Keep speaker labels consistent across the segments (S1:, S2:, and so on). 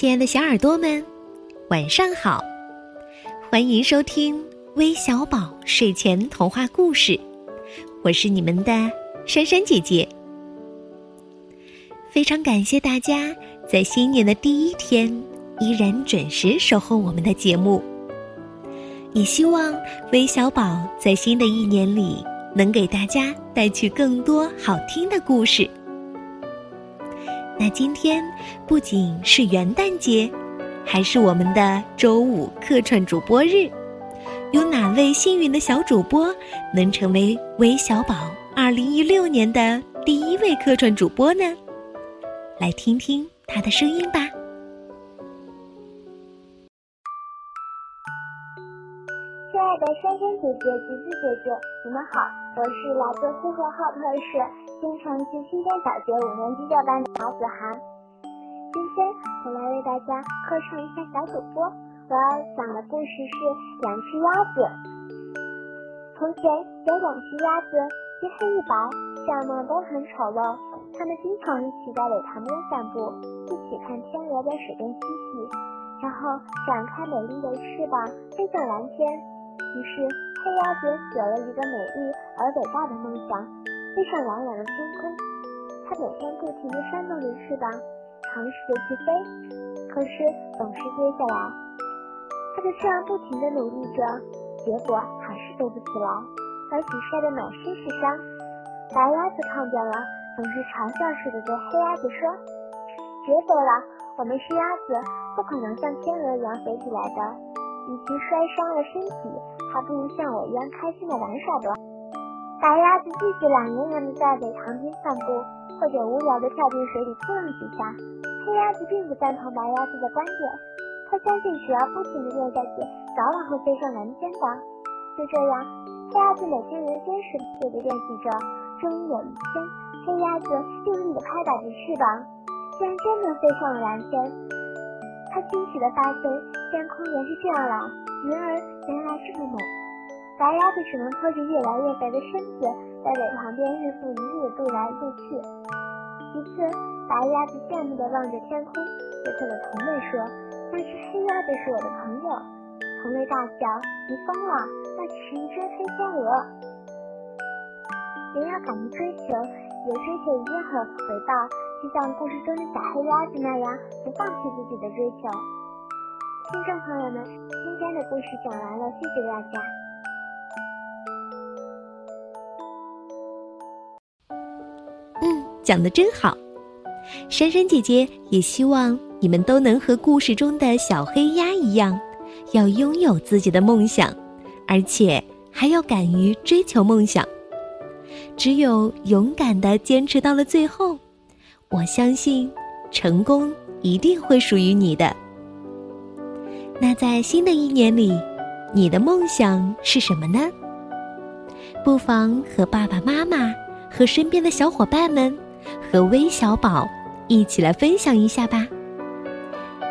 S1: 亲爱的小耳朵们，晚上好！欢迎收听微小宝睡前童话故事，我是你们的珊珊姐姐。非常感谢大家在新年的第一天依然准时守候我们的节目，也希望微小宝在新的一年里能给大家带去更多好听的故事。那今天不仅是元旦节，还是我们的周五客串主播日。有哪位幸运的小主播能成为韦小宝二零一六年的第一位客串主播呢？来听听他的声音吧。
S2: 亲爱的珊珊姐姐、橘子姐姐，你们。好，我是来自呼和浩特市。新城区新店小学五年级六班的毛子涵，今天我来为大家客串一下小主播。我要讲的故事是两只鸭子。从前有两只鸭子，一黑一白，相貌都很丑陋。它们。经常一起在柳塘边散步，一起看天鹅在水边嬉戏，然后展开美丽的翅膀飞向蓝天。于是黑鸭子有了一个美丽而伟大的梦想。飞上蓝蓝的天空，它每天不停地扇动着翅膀，尝试着去飞，可是总是跌下来。它就这样不停地努力着，结果还是飞不起来，而且晒得满身是伤。白鸭子看见了，总是嘲笑似的对黑鸭子说：“别飞了，我们是鸭子，不可能像天鹅一样飞起来的。与其摔伤了身体，还不如像我一样开心地玩耍的。”白鸭子继续懒洋洋地在水塘边散步，或者无聊地跳进水里扑棱几下。黑鸭子并不赞同白鸭子的观点，他相信只要不停地练下去，早晚会飞上蓝天的。就这样，黑鸭子每天仍坚持地练习着。终于有一天，黑鸭子用力地拍打着翅膀，竟然真的飞上了蓝天。他惊喜地发现，天空原是这样蓝，云儿原来这么美。白鸭子只能拖着越来越肥的身子，在水旁边日复一日渡来渡去。一次，白鸭子羡慕地望着天空，对他的同类说：“那只黑鸭子是我的朋友。”同类大笑：“你疯了，那只是一只黑天鹅。”人要敢于追求，有追求一定会有回报，就像故事中的小黑鸭子那样，不放弃自己的追求。听众朋友们，今天的故事讲完了，谢谢大家。
S1: 嗯讲的真好，珊珊姐姐也希望你们都能和故事中的小黑鸭一样，要拥有自己的梦想，而且还要敢于追求梦想。只有勇敢的坚持到了最后，我相信成功一定会属于你的。那在新的一年里，你的梦想是什么呢？不妨和爸爸妈妈和身边的小伙伴们。和微小宝一起来分享一下吧，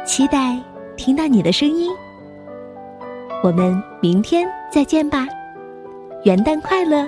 S1: 期待听到你的声音。我们明天再见吧，元旦快乐！